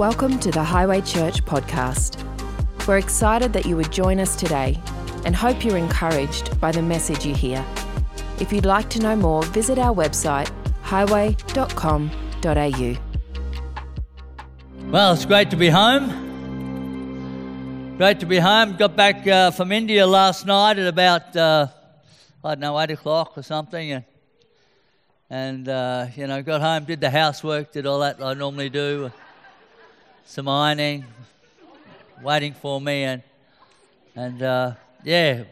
Welcome to the Highway Church podcast. We're excited that you would join us today and hope you're encouraged by the message you hear. If you'd like to know more, visit our website highway.com.au. Well, it's great to be home. Great to be home. Got back uh, from India last night at about, uh, I don't know, 8 o'clock or something. And, and uh, you know, got home, did the housework, did all that I normally do. Some ironing, waiting for me. And, and uh, yeah,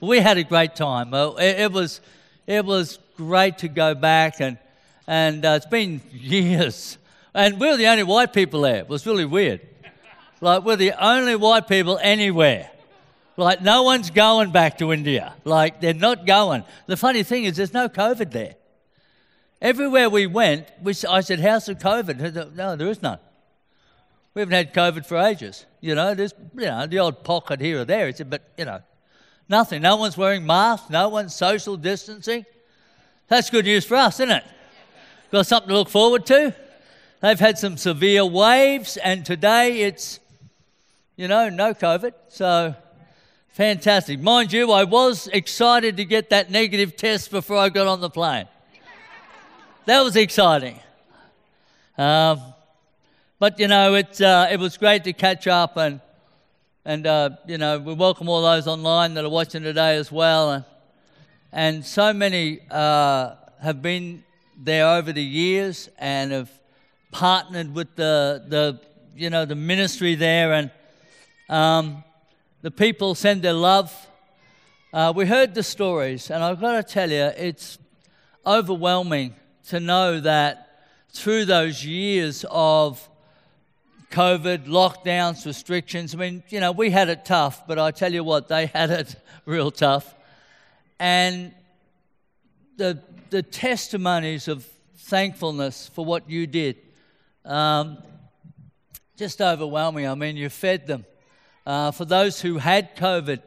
but we had a great time. It, it, was, it was great to go back. And, and uh, it's been years. And we we're the only white people there. It was really weird. Like, we're the only white people anywhere. Like, no one's going back to India. Like, they're not going. The funny thing is, there's no COVID there. Everywhere we went, we, I said, How's the COVID? No, there is none. We haven't had COVID for ages. You know, there's, you know, the odd pocket here or there. Said, but, you know, nothing. No one's wearing masks. No one's social distancing. That's good news for us, isn't it? Got something to look forward to. They've had some severe waves, and today it's, you know, no COVID. So fantastic. Mind you, I was excited to get that negative test before I got on the plane. That was exciting. Um, but, you know, it, uh, it was great to catch up, and, and uh, you know, we welcome all those online that are watching today as well. And, and so many uh, have been there over the years and have partnered with the, the you know, the ministry there, and um, the people send their love. Uh, we heard the stories, and I've got to tell you, it's overwhelming to know that through those years of COVID, lockdowns, restrictions, I mean, you know, we had it tough, but I tell you what, they had it real tough. And the, the testimonies of thankfulness for what you did um, just overwhelming. I mean, you fed them. Uh, for those who had COVID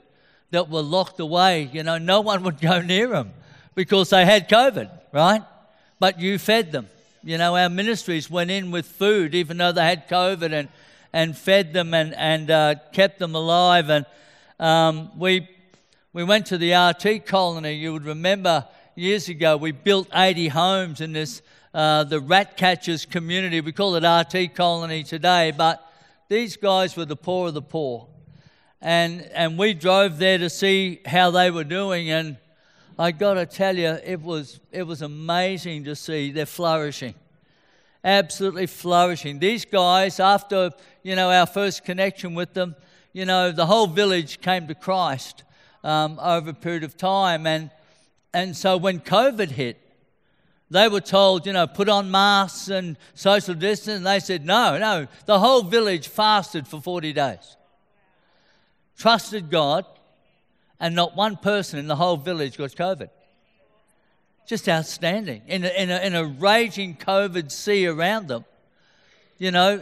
that were locked away, you know, no one would go near them because they had COVID, right? But you fed them. You know, our ministries went in with food even though they had COVID and, and fed them and, and uh, kept them alive. And um, we, we went to the RT colony. You would remember years ago, we built 80 homes in this uh, the rat catchers community. We call it RT Colony today, but these guys were the poor of the poor. And, and we drove there to see how they were doing, and I got to tell you, it was, it was amazing to see they're flourishing. Absolutely flourishing. These guys, after you know our first connection with them, you know the whole village came to Christ um, over a period of time, and and so when COVID hit, they were told, you know, put on masks and social distance, and they said, no, no. The whole village fasted for 40 days. Trusted God, and not one person in the whole village got COVID. Just outstanding. In a, in a, in a raging COVID sea around them, you know,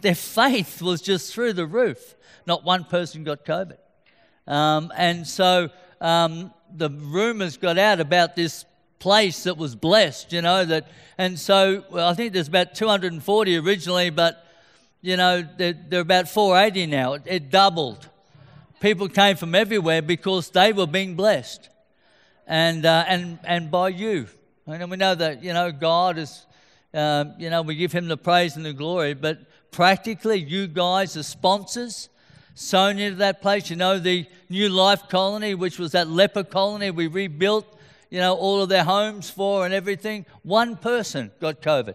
their faith was just through the roof. Not one person got COVID. Um, and so um, the rumors got out about this place that was blessed, you know, that, and so well, I think there's about 240 originally, but, you know, they're, they're about 480 now. It, it doubled. People came from everywhere because they were being blessed. And, uh, and, and by you. And we know that, you know, God is, um, you know, we give him the praise and the glory, but practically, you guys are sponsors sown into that place. You know, the New Life Colony, which was that leper colony we rebuilt you know, all of their homes for and everything. One person got COVID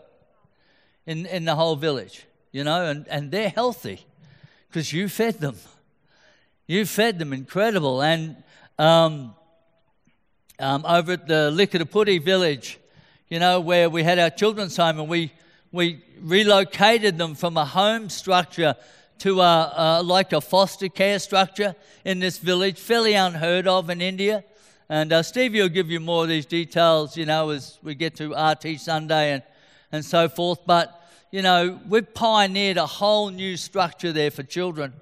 in, in the whole village, you know, and, and they're healthy because you fed them. You fed them incredible. And um, um, over at the Likadapudi village, you know, where we had our children's home and we, we relocated them from a home structure to a, a, like a foster care structure in this village, fairly unheard of in India. And uh, Stevie will give you more of these details, you know, as we get to RT Sunday and, and so forth. But, you know, we've pioneered a whole new structure there for children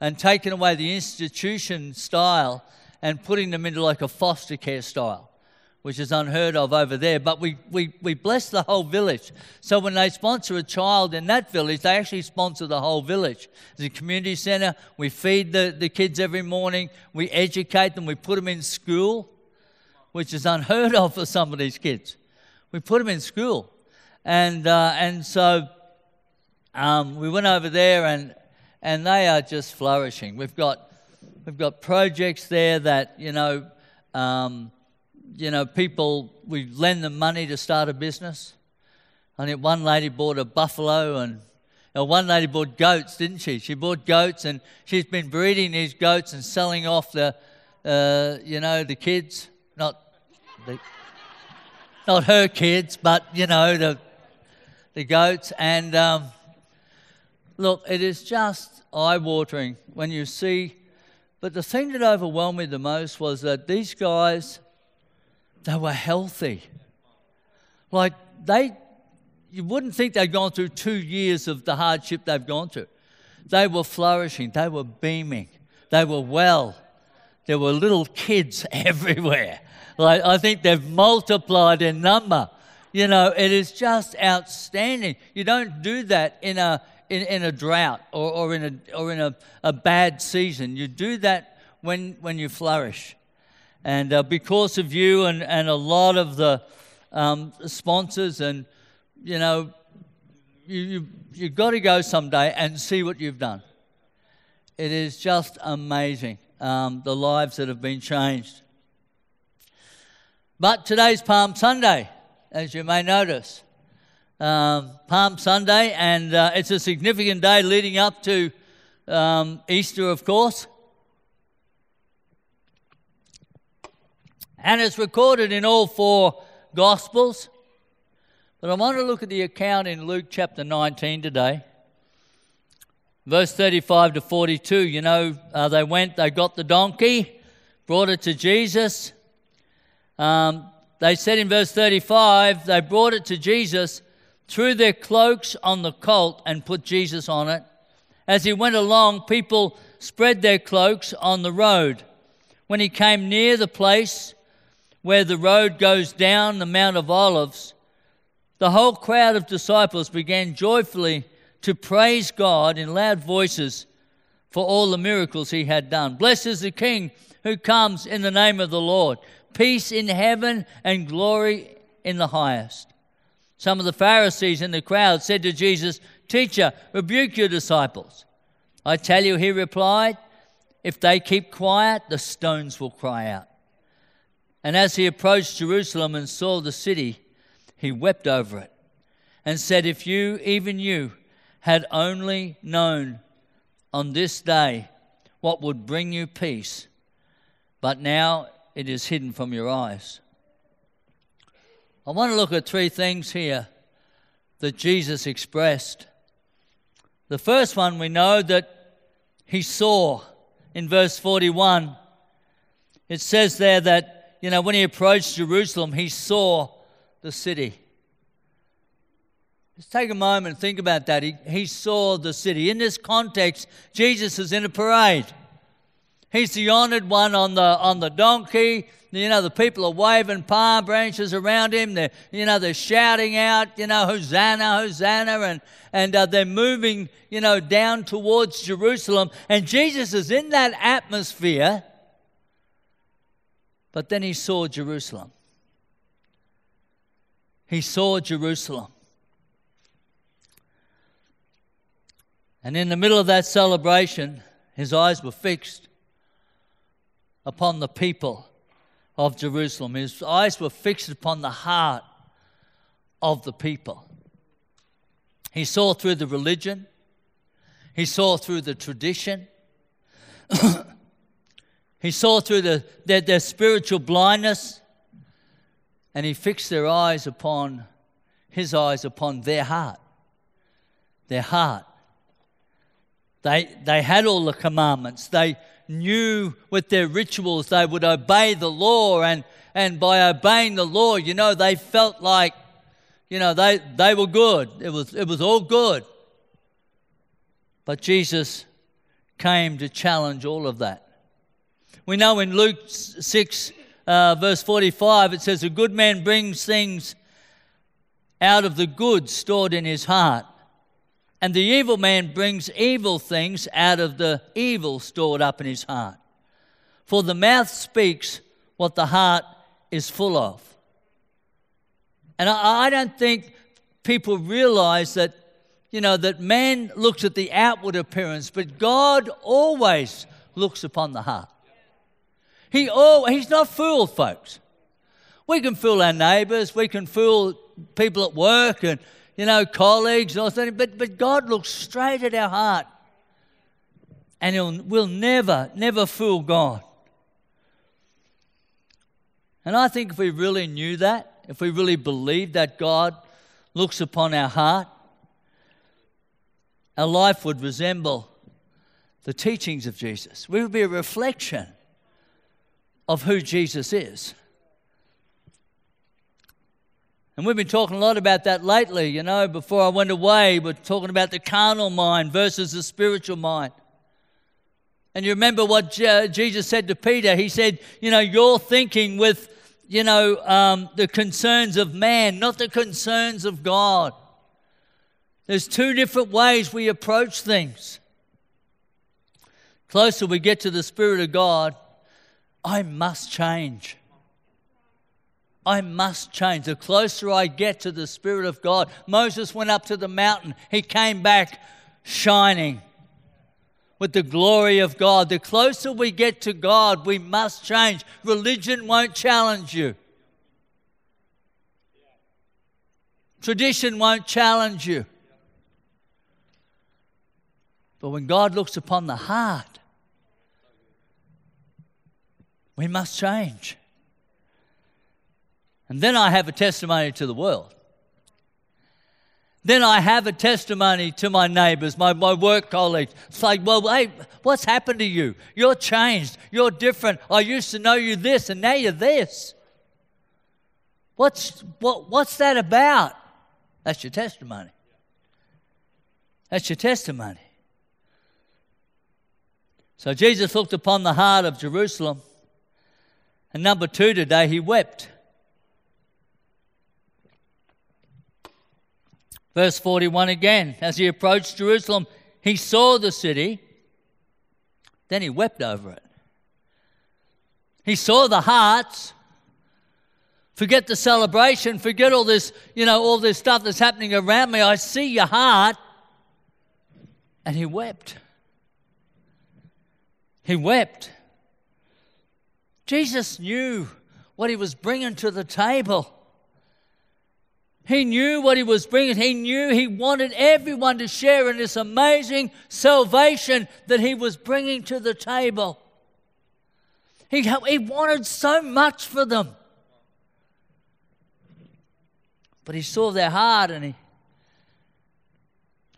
and taken away the institution style and putting them into like a foster care style which is unheard of over there. But we, we, we bless the whole village. So when they sponsor a child in that village, they actually sponsor the whole village. A community center. We feed the, the kids every morning. We educate them. We put them in school, which is unheard of for some of these kids. We put them in school. And, uh, and so um, we went over there and, and they are just flourishing. We've got, we've got projects there that, you know, um, you know, people, we lend them money to start a business. Think one lady bought a buffalo and uh, one lady bought goats, didn't she? She bought goats and she's been breeding these goats and selling off the, uh, you know, the kids. Not, the, not her kids, but, you know, the, the goats. And um, look, it is just eye watering when you see. But the thing that overwhelmed me the most was that these guys, they were healthy. Like they, you wouldn't think they'd gone through two years of the hardship they've gone through. They were flourishing, they were beaming, they were well. There were little kids everywhere. Like I think they've multiplied in number. You know, it is just outstanding. You don't do that in a in, in a drought or, or in a or in a, a bad season. You do that when when you flourish. And uh, because of you and, and a lot of the um, sponsors, and you know, you, you, you've got to go someday and see what you've done. It is just amazing um, the lives that have been changed. But today's Palm Sunday, as you may notice. Um, Palm Sunday, and uh, it's a significant day leading up to um, Easter, of course. And it's recorded in all four Gospels. But I want to look at the account in Luke chapter 19 today. Verse 35 to 42. You know, uh, they went, they got the donkey, brought it to Jesus. Um, they said in verse 35, they brought it to Jesus, threw their cloaks on the colt, and put Jesus on it. As he went along, people spread their cloaks on the road. When he came near the place where the road goes down the Mount of Olives, the whole crowd of disciples began joyfully to praise God in loud voices for all the miracles he had done. Blessed is the King who comes in the name of the Lord. Peace in heaven and glory in the highest. Some of the Pharisees in the crowd said to Jesus, Teacher, rebuke your disciples. I tell you, he replied, if they keep quiet, the stones will cry out. And as he approached Jerusalem and saw the city, he wept over it and said, If you, even you, had only known on this day what would bring you peace, but now it is hidden from your eyes. I want to look at three things here that Jesus expressed. The first one we know that he saw in verse 41. It says there that you know, when he approached Jerusalem, he saw the city. Just take a moment and think about that. He, he saw the city. In this context, Jesus is in a parade. He's the honored one on the, on the donkey. You know, the people are waving palm branches around him. They're, you know, they're shouting out, you know, Hosanna, Hosanna. And, and uh, they're moving, you know, down towards Jerusalem. And Jesus is in that atmosphere but then he saw Jerusalem. He saw Jerusalem. And in the middle of that celebration, his eyes were fixed upon the people of Jerusalem. His eyes were fixed upon the heart of the people. He saw through the religion, he saw through the tradition. He saw through the, their, their spiritual blindness and he fixed their eyes upon his eyes upon their heart. Their heart. They, they had all the commandments. They knew with their rituals they would obey the law, and, and by obeying the law, you know, they felt like, you know, they, they were good. It was, it was all good. But Jesus came to challenge all of that. We know in Luke 6, uh, verse 45, it says, A good man brings things out of the good stored in his heart, and the evil man brings evil things out of the evil stored up in his heart. For the mouth speaks what the heart is full of. And I, I don't think people realize that, you know, that man looks at the outward appearance, but God always looks upon the heart. He all, he's not fooled, folks. We can fool our neighbours, we can fool people at work and, you know, colleagues or something, but, but God looks straight at our heart. And he'll, we'll never, never fool God. And I think if we really knew that, if we really believed that God looks upon our heart, our life would resemble the teachings of Jesus. We would be a reflection of who Jesus is. And we've been talking a lot about that lately. You know, before I went away, we're talking about the carnal mind versus the spiritual mind. And you remember what Jesus said to Peter? He said, You know, you're thinking with, you know, um, the concerns of man, not the concerns of God. There's two different ways we approach things. Closer we get to the Spirit of God, I must change. I must change. The closer I get to the Spirit of God, Moses went up to the mountain. He came back shining with the glory of God. The closer we get to God, we must change. Religion won't challenge you, tradition won't challenge you. But when God looks upon the heart, we must change. And then I have a testimony to the world. Then I have a testimony to my neighbors, my, my work colleagues. It's like, well, hey, what's happened to you? You're changed. You're different. I used to know you this, and now you're this. What's, what, what's that about? That's your testimony. That's your testimony. So Jesus looked upon the heart of Jerusalem and number two today, he wept. Verse 41 again, as he approached Jerusalem, he saw the city, then he wept over it. He saw the hearts. Forget the celebration, forget all this, you know, all this stuff that's happening around me. I see your heart. And he wept. He wept. Jesus knew what he was bringing to the table. He knew what he was bringing. He knew he wanted everyone to share in this amazing salvation that he was bringing to the table. He, he wanted so much for them. But he saw their heart and he,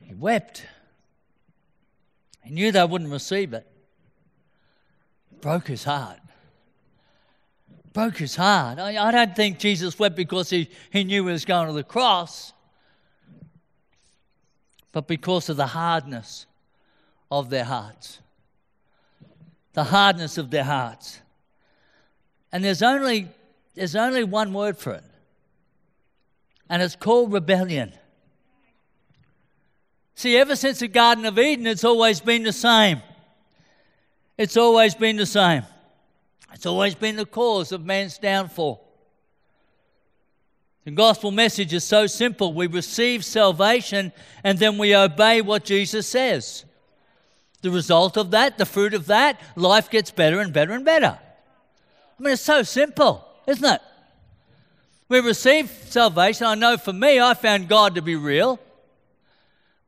he wept. He knew they wouldn't receive it. it broke his heart broke his heart. I, I don't think Jesus wept because he, he knew he was going to the cross, but because of the hardness of their hearts. The hardness of their hearts. And there's only, there's only one word for it, and it's called rebellion. See, ever since the Garden of Eden, it's always been the same. It's always been the same. It's always been the cause of man's downfall. The gospel message is so simple. We receive salvation and then we obey what Jesus says. The result of that, the fruit of that, life gets better and better and better. I mean, it's so simple, isn't it? We receive salvation. I know for me, I found God to be real,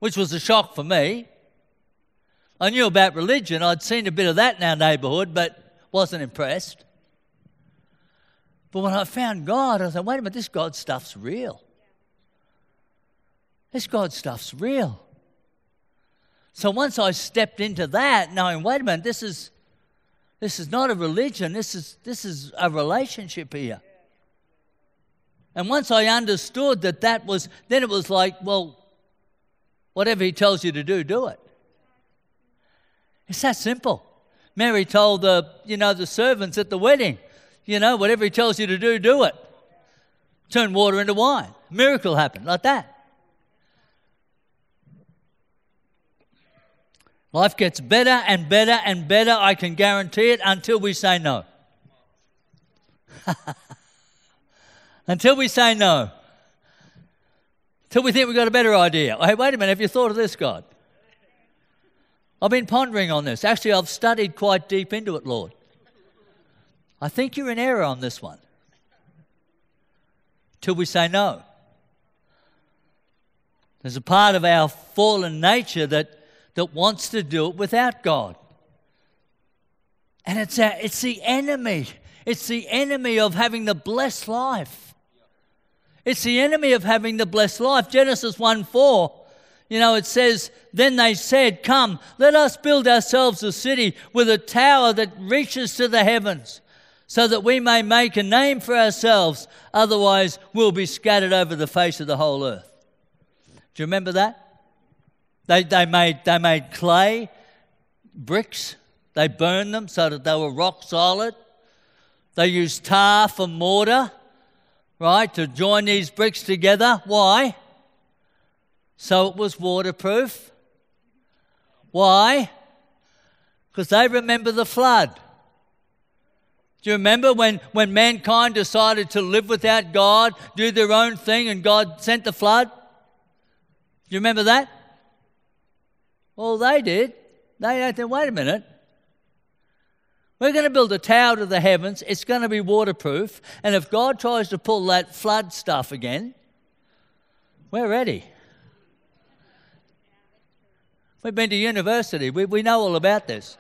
which was a shock for me. I knew about religion, I'd seen a bit of that in our neighborhood, but wasn't impressed. But when I found God, I thought, wait a minute, this God stuff's real. This God stuff's real. So once I stepped into that, knowing, wait a minute, this is this is not a religion, this is this is a relationship here. And once I understood that that was, then it was like, well, whatever he tells you to do, do it. It's that simple. Mary told the, you know, the servants at the wedding, You know, whatever He tells you to do, do it. Turn water into wine. Miracle happened like that. Life gets better and better and better, I can guarantee it, until we say no. until we say no. Until we think we've got a better idea. Hey, wait a minute, have you thought of this, God? I've been pondering on this. Actually, I've studied quite deep into it, Lord. I think you're in error on this one. Till we say no. There's a part of our fallen nature that that wants to do it without God. And it's, a, it's the enemy. It's the enemy of having the blessed life. It's the enemy of having the blessed life. Genesis 1 4, you know, it says, Then they said, Come, let us build ourselves a city with a tower that reaches to the heavens, so that we may make a name for ourselves. Otherwise, we'll be scattered over the face of the whole earth. Do you remember that? They, they, made, they made clay bricks, they burned them so that they were rock solid. They used tar for mortar, right, to join these bricks together. Why? So it was waterproof. Why? Because they remember the flood. Do you remember when, when mankind decided to live without God, do their own thing, and God sent the flood? Do you remember that? Well, they did. They said, wait a minute. We're going to build a tower to the heavens. It's going to be waterproof. And if God tries to pull that flood stuff again, we're ready. We've been to university. We, we know all about this.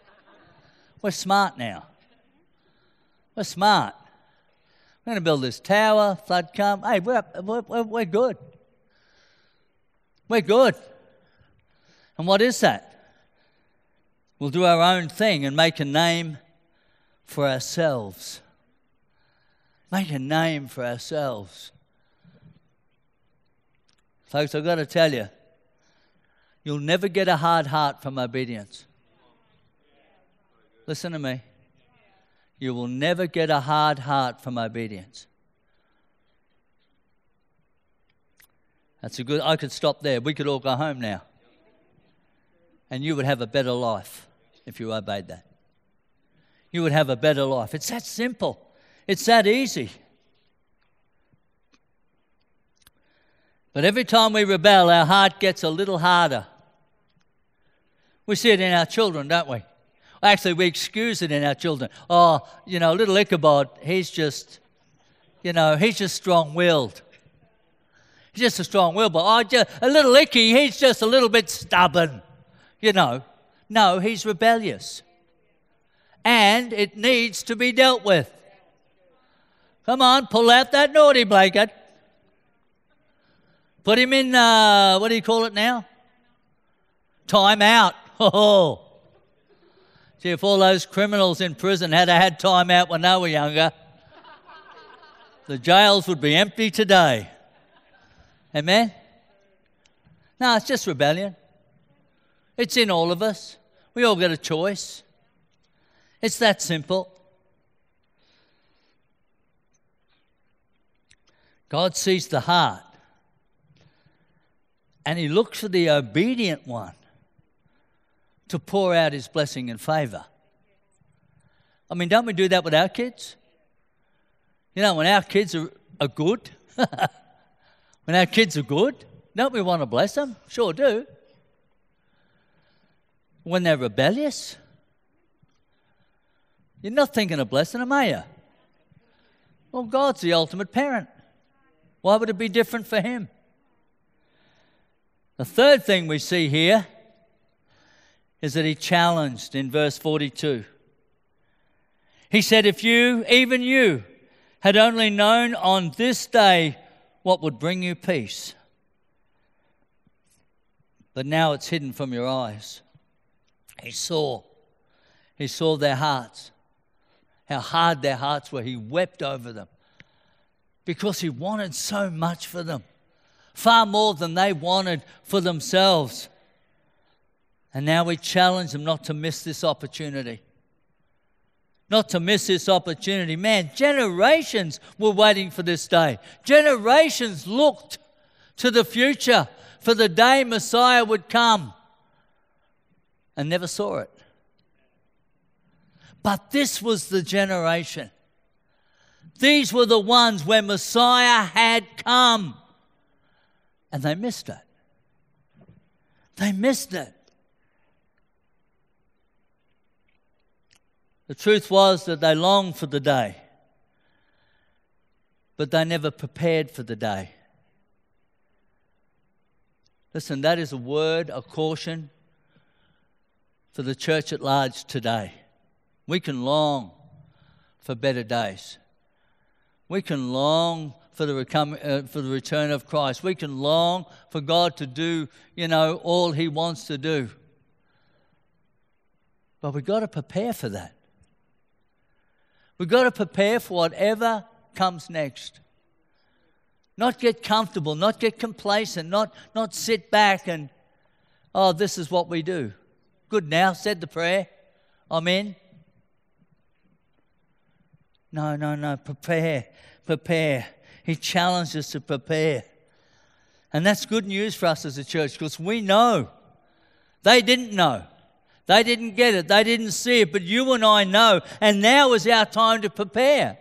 We're smart now. We're smart. We're going to build this tower, flood come. Hey, we're, we're, we're good. We're good. And what is that? We'll do our own thing and make a name for ourselves. Make a name for ourselves. Folks, I've got to tell you, you'll never get a hard heart from obedience. Listen to me. You will never get a hard heart from obedience. That's a good, I could stop there. We could all go home now and you would have a better life if you obeyed that. You would have a better life. It's that simple, it's that easy. But every time we rebel, our heart gets a little harder. We see it in our children, don't we? Actually, we excuse it in our children. Oh, you know, little Ichabod, he's just, you know, he's just strong willed. He's just a strong willed, but oh, just, a little Icky, he's just a little bit stubborn you know. No, he's rebellious. And it needs to be dealt with. Come on, pull out that naughty blanket. Put him in, uh, what do you call it now? Time out. See, if all those criminals in prison had had time out when they were younger, the jails would be empty today. Amen? No, it's just rebellion. It's in all of us. We all get a choice. It's that simple. God sees the heart and He looks for the obedient one to pour out His blessing and favor. I mean, don't we do that with our kids? You know, when our kids are, are good, when our kids are good, don't we want to bless them? Sure do when they're rebellious? You're not thinking of blessing them, are you? Well, God's the ultimate parent. Why would it be different for Him? The third thing we see here is that He challenged in verse 42. He said, If you, even you, had only known on this day what would bring you peace, but now it's hidden from your eyes. He saw. He saw their hearts, how hard their hearts were. He wept over them because he wanted so much for them, far more than they wanted for themselves. And now we challenge them not to miss this opportunity. not to miss this opportunity. Man, generations were waiting for this day. Generations looked to the future for the day Messiah would come and never saw it. But this was the generation. These were the ones where Messiah had come. And they missed it. They missed it. The truth was that they longed for the day, but they never prepared for the day. Listen, that is a word, a caution for the church at large today. We can long for better days. We can long for the, recom- uh, for the return of Christ. We can long for God to do, you know, all He wants to do. But we've got to prepare for that. We've got to prepare for whatever comes next. Not get comfortable, not get complacent, not, not sit back and, oh, this is what we do. Good now, said the prayer. Amen. No, no, no. Prepare, prepare. He challenged us to prepare. And that's good news for us as a church because we know. They didn't know. They didn't get it. They didn't see it. But you and I know. And now is our time to prepare.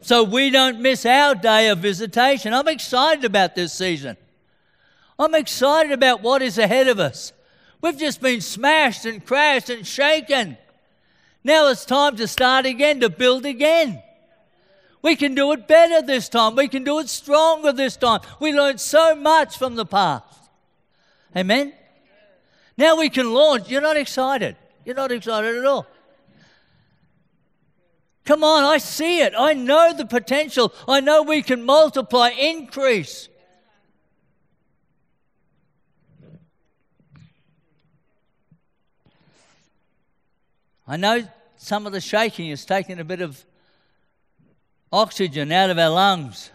So we don't miss our day of visitation. I'm excited about this season. I'm excited about what is ahead of us. We've just been smashed and crashed and shaken. Now it's time to start again, to build again. We can do it better this time. We can do it stronger this time. We learned so much from the past. Amen? Now we can launch. You're not excited. You're not excited at all. Come on, I see it. I know the potential. I know we can multiply, increase. I know some of the shaking is taking a bit of oxygen out of our lungs.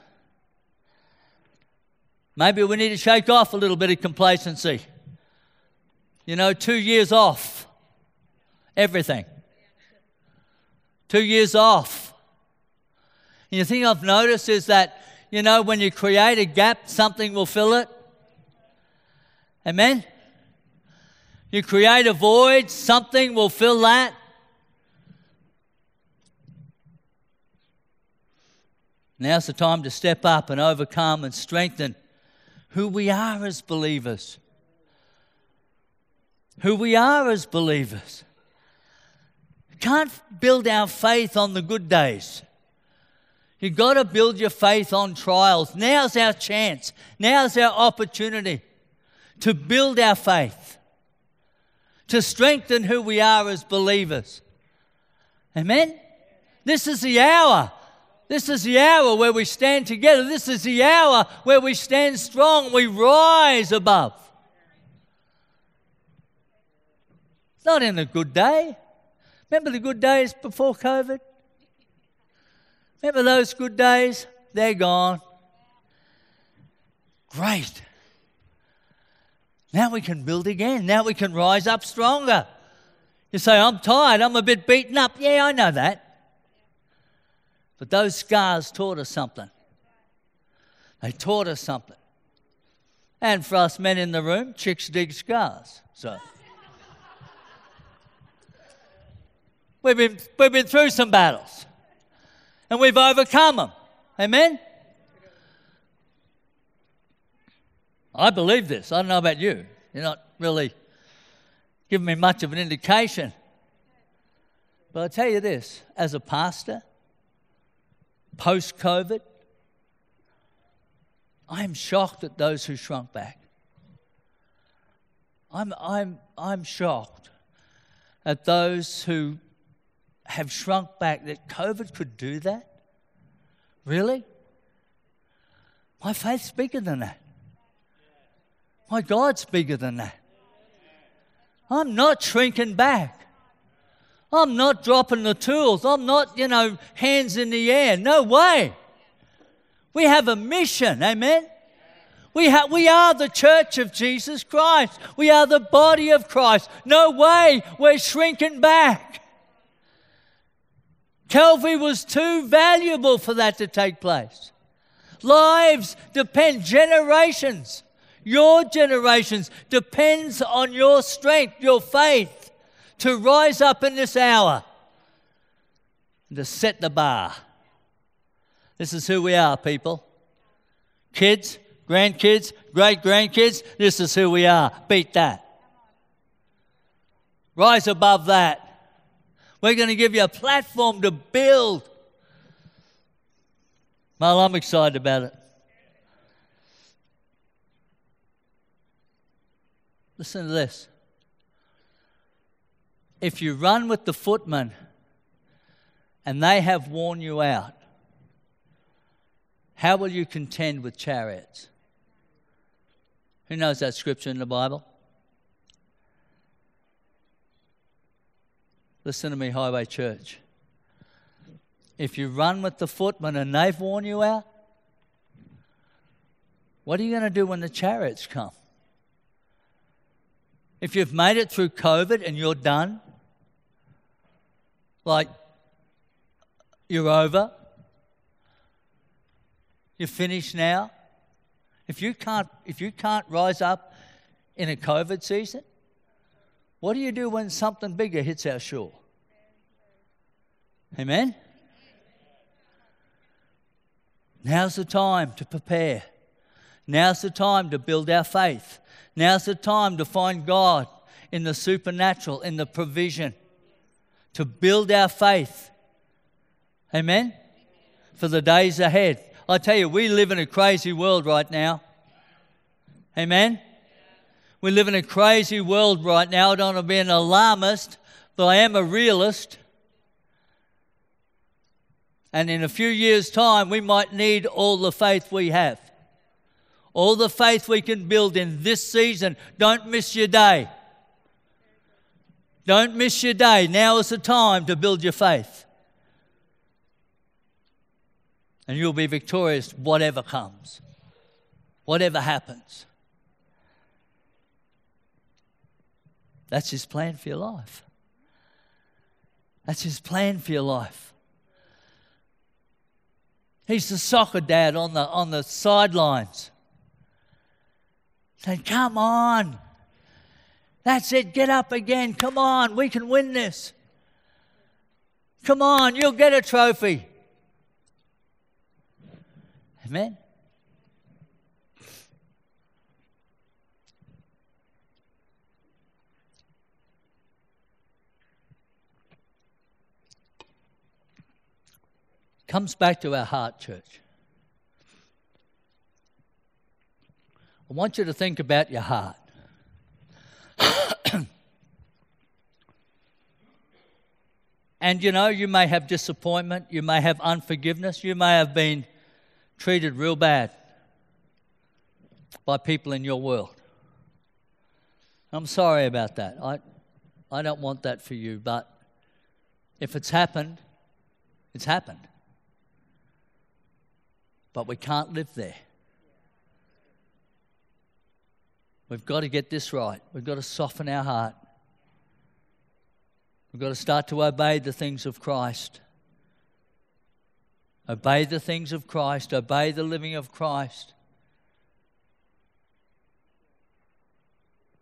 Maybe we need to shake off a little bit of complacency. You know, two years off everything. Two years off. And the thing I've noticed is that, you know, when you create a gap, something will fill it. Amen? You create a void, something will fill that. Now's the time to step up and overcome and strengthen who we are as believers. Who we are as believers. Can't build our faith on the good days. You've got to build your faith on trials. Now's our chance. Now's our opportunity to build our faith, to strengthen who we are as believers. Amen? This is the hour. This is the hour where we stand together. This is the hour where we stand strong. We rise above. It's not in a good day. Remember the good days before COVID? Remember those good days? They're gone. Great. Now we can build again. Now we can rise up stronger. You say, I'm tired. I'm a bit beaten up. Yeah, I know that. But those scars taught us something. They taught us something. And for us men in the room, chicks dig scars. So we've been, we've been through some battles and we've overcome them. Amen? I believe this. I don't know about you. You're not really giving me much of an indication. But I'll tell you this as a pastor, post COVID, I am shocked at those who shrunk back. I'm, I'm, I'm shocked at those who have shrunk back that COVID could do that. Really? My faith's bigger than that. My God's bigger than that. I'm not shrinking back. I'm not dropping the tools. I'm not, you know, hands in the air. No way. We have a mission. Amen. We, ha- we are the church of Jesus Christ. We are the body of Christ. No way we're shrinking back. Calvary was too valuable for that to take place. Lives depend, generations, your generations depends on your strength, your faith to rise up in this hour and to set the bar. This is who we are, people. Kids, grandkids, great grandkids, this is who we are. Beat that. Rise above that. We're going to give you a platform to build. Well, I'm excited about it. Listen to this. If you run with the footmen and they have worn you out, how will you contend with chariots? Who knows that scripture in the Bible? Listen to me, Highway Church. If you run with the footmen and they've worn you out, what are you going to do when the chariots come? If you've made it through COVID and you're done, like you're over, you're finished now. If you can't, if you can't rise up in a COVID season, what do you do when something bigger hits our shore? Amen? Now's the time to prepare. Now's the time to build our faith. Now's the time to find God in the supernatural, in the provision, to build our faith. Amen? For the days ahead. I tell you, we live in a crazy world right now. Amen? We live in a crazy world right now. I don't want to be an alarmist, but I am a realist. And in a few years' time, we might need all the faith we have. All the faith we can build in this season. Don't miss your day. Don't miss your day. Now is the time to build your faith and you'll be victorious whatever comes, whatever happens. That's His plan for your life. That's His plan for your life. He's the soccer dad on the, on the sidelines saying, Come on. That's it. Get up again. Come on. We can win this. Come on. You'll get a trophy. Amen? Comes back to our heart, church. I want you to think about your heart. and you know, you may have disappointment, you may have unforgiveness, you may have been treated real bad by people in your world. I'm sorry about that. I, I don't want that for you, but if it's happened, it's happened. But we can't live there. We've got to get this right. We've got to soften our heart. We've got to start to obey the things of Christ. Obey the things of Christ, obey the living of Christ.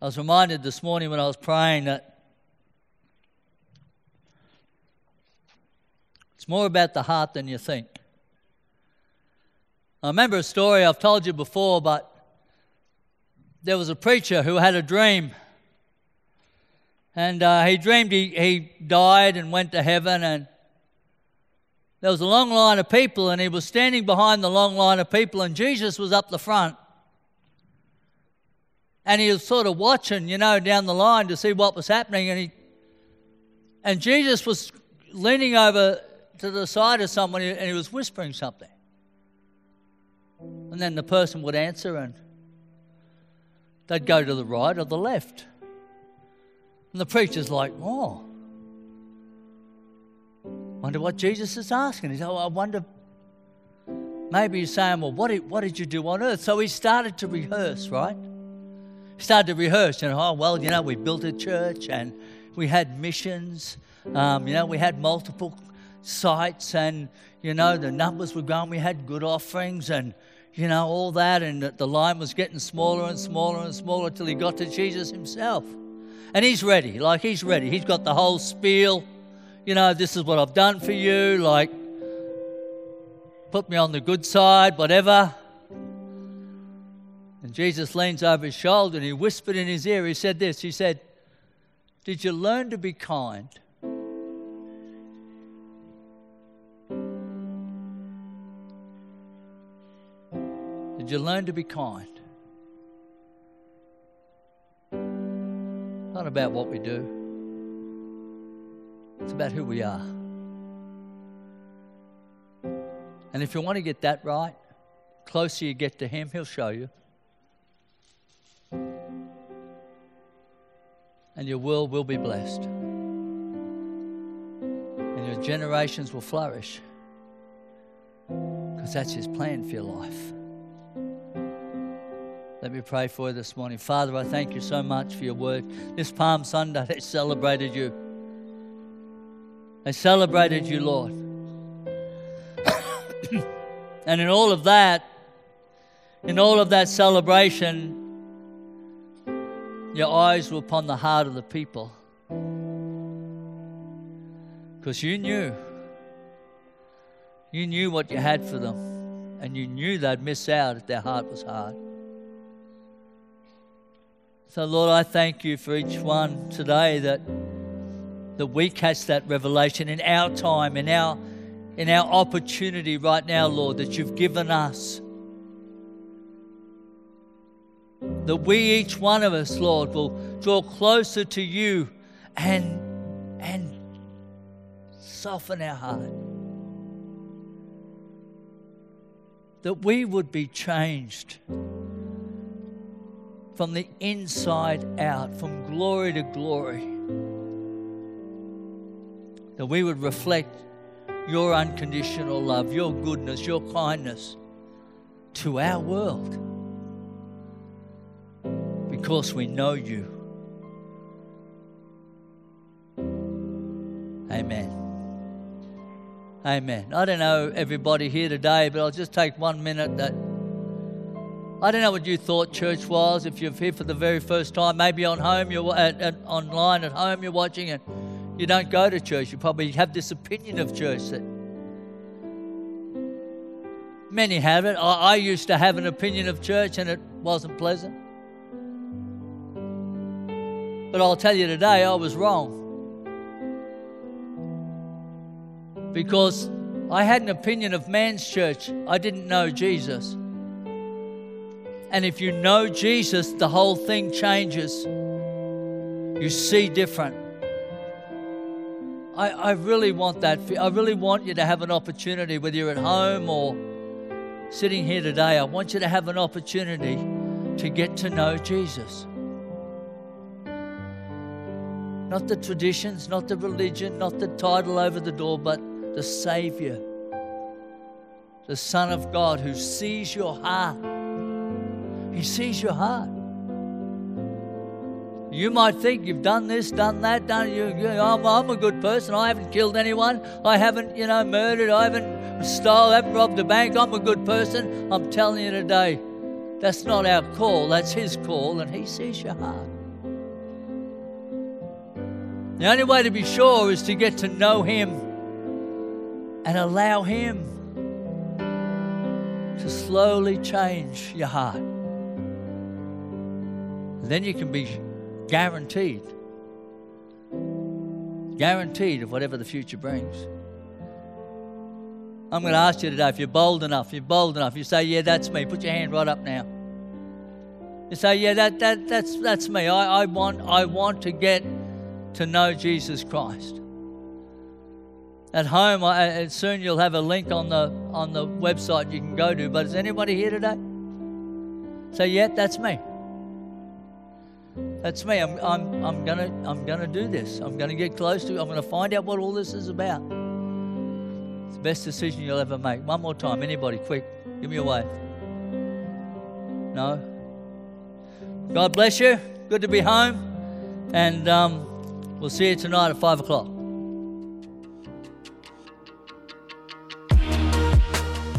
I was reminded this morning when I was praying that it's more about the heart than you think. I remember a story I've told you before, but there was a preacher who had a dream. And uh, he dreamed he, he died and went to heaven, and there was a long line of people, and he was standing behind the long line of people, and Jesus was up the front. And he was sort of watching, you know, down the line to see what was happening. And, he, and Jesus was leaning over to the side of someone, and he was whispering something. And then the person would answer, and they'd go to the right or the left. And the preacher's like, oh. Wonder what Jesus is asking. He's, oh, I wonder, maybe he's saying, well, what did, what did you do on earth? So he started to rehearse, right? He started to rehearse, you know, oh, well, you know, we built a church and we had missions. Um, you know, we had multiple sites and, you know, the numbers were going. We had good offerings and, you know, all that. And the line was getting smaller and smaller and smaller till he got to Jesus himself. And he's ready. Like, he's ready. He's got the whole spiel. You know, this is what I've done for you. Like, put me on the good side, whatever. And Jesus leans over his shoulder and he whispered in his ear. He said this He said, Did you learn to be kind? Did you learn to be kind? Not about what we do, it's about who we are. And if you want to get that right, closer you get to Him, He'll show you. And your world will be blessed. And your generations will flourish. Because that's His plan for your life. Let me pray for you this morning. Father, I thank you so much for your word. This Palm Sunday, they celebrated you. They celebrated you, Lord. and in all of that, in all of that celebration, your eyes were upon the heart of the people. Because you knew. You knew what you had for them. And you knew they'd miss out if their heart was hard. So, Lord, I thank you for each one today that, that we catch that revelation in our time, in our, in our opportunity right now, Lord, that you've given us. That we, each one of us, Lord, will draw closer to you and, and soften our heart. That we would be changed from the inside out, from glory to glory. That we would reflect your unconditional love, your goodness, your kindness to our world because we know you. Amen. Amen. I don't know everybody here today, but I'll just take one minute that I don't know what you thought church was. If you're here for the very first time, maybe on home, you're at, at, online at home, you're watching, and you don't go to church. You probably have this opinion of church that many have it. I, I used to have an opinion of church, and it wasn't pleasant. But I'll tell you today, I was wrong. Because I had an opinion of man's church. I didn't know Jesus. And if you know Jesus, the whole thing changes. You see different. I, I really want that. I really want you to have an opportunity, whether you're at home or sitting here today, I want you to have an opportunity to get to know Jesus. Not the traditions, not the religion, not the title over the door, but the Savior, the Son of God who sees your heart he sees your heart. You might think you've done this, done that, done you. you I'm, I'm, a good person. I haven't killed anyone. I haven't, you know, murdered. I haven't stole. I haven't robbed a bank. I'm a good person. I'm telling you today, that's not our call. That's His call, and He sees your heart. The only way to be sure is to get to know Him and allow Him to slowly change your heart then you can be guaranteed, guaranteed of whatever the future brings. I'm going to ask you today if you're bold enough, you're bold enough, you say, Yeah, that's me. Put your hand right up now. You say, Yeah, that, that, that's, that's me. I, I, want, I want to get to know Jesus Christ. At home, I, soon you'll have a link on the, on the website you can go to. But is anybody here today? Say, Yeah, that's me. That's me. I'm, I'm, I'm gonna I'm gonna do this. I'm gonna get close to. I'm gonna find out what all this is about. It's the best decision you'll ever make. One more time, anybody, quick, give me a wave. No. God bless you. Good to be home, and um, we'll see you tonight at five o'clock.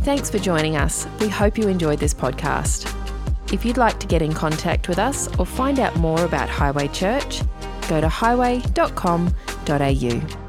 Thanks for joining us. We hope you enjoyed this podcast. If you'd like to get in contact with us or find out more about Highway Church, go to highway.com.au.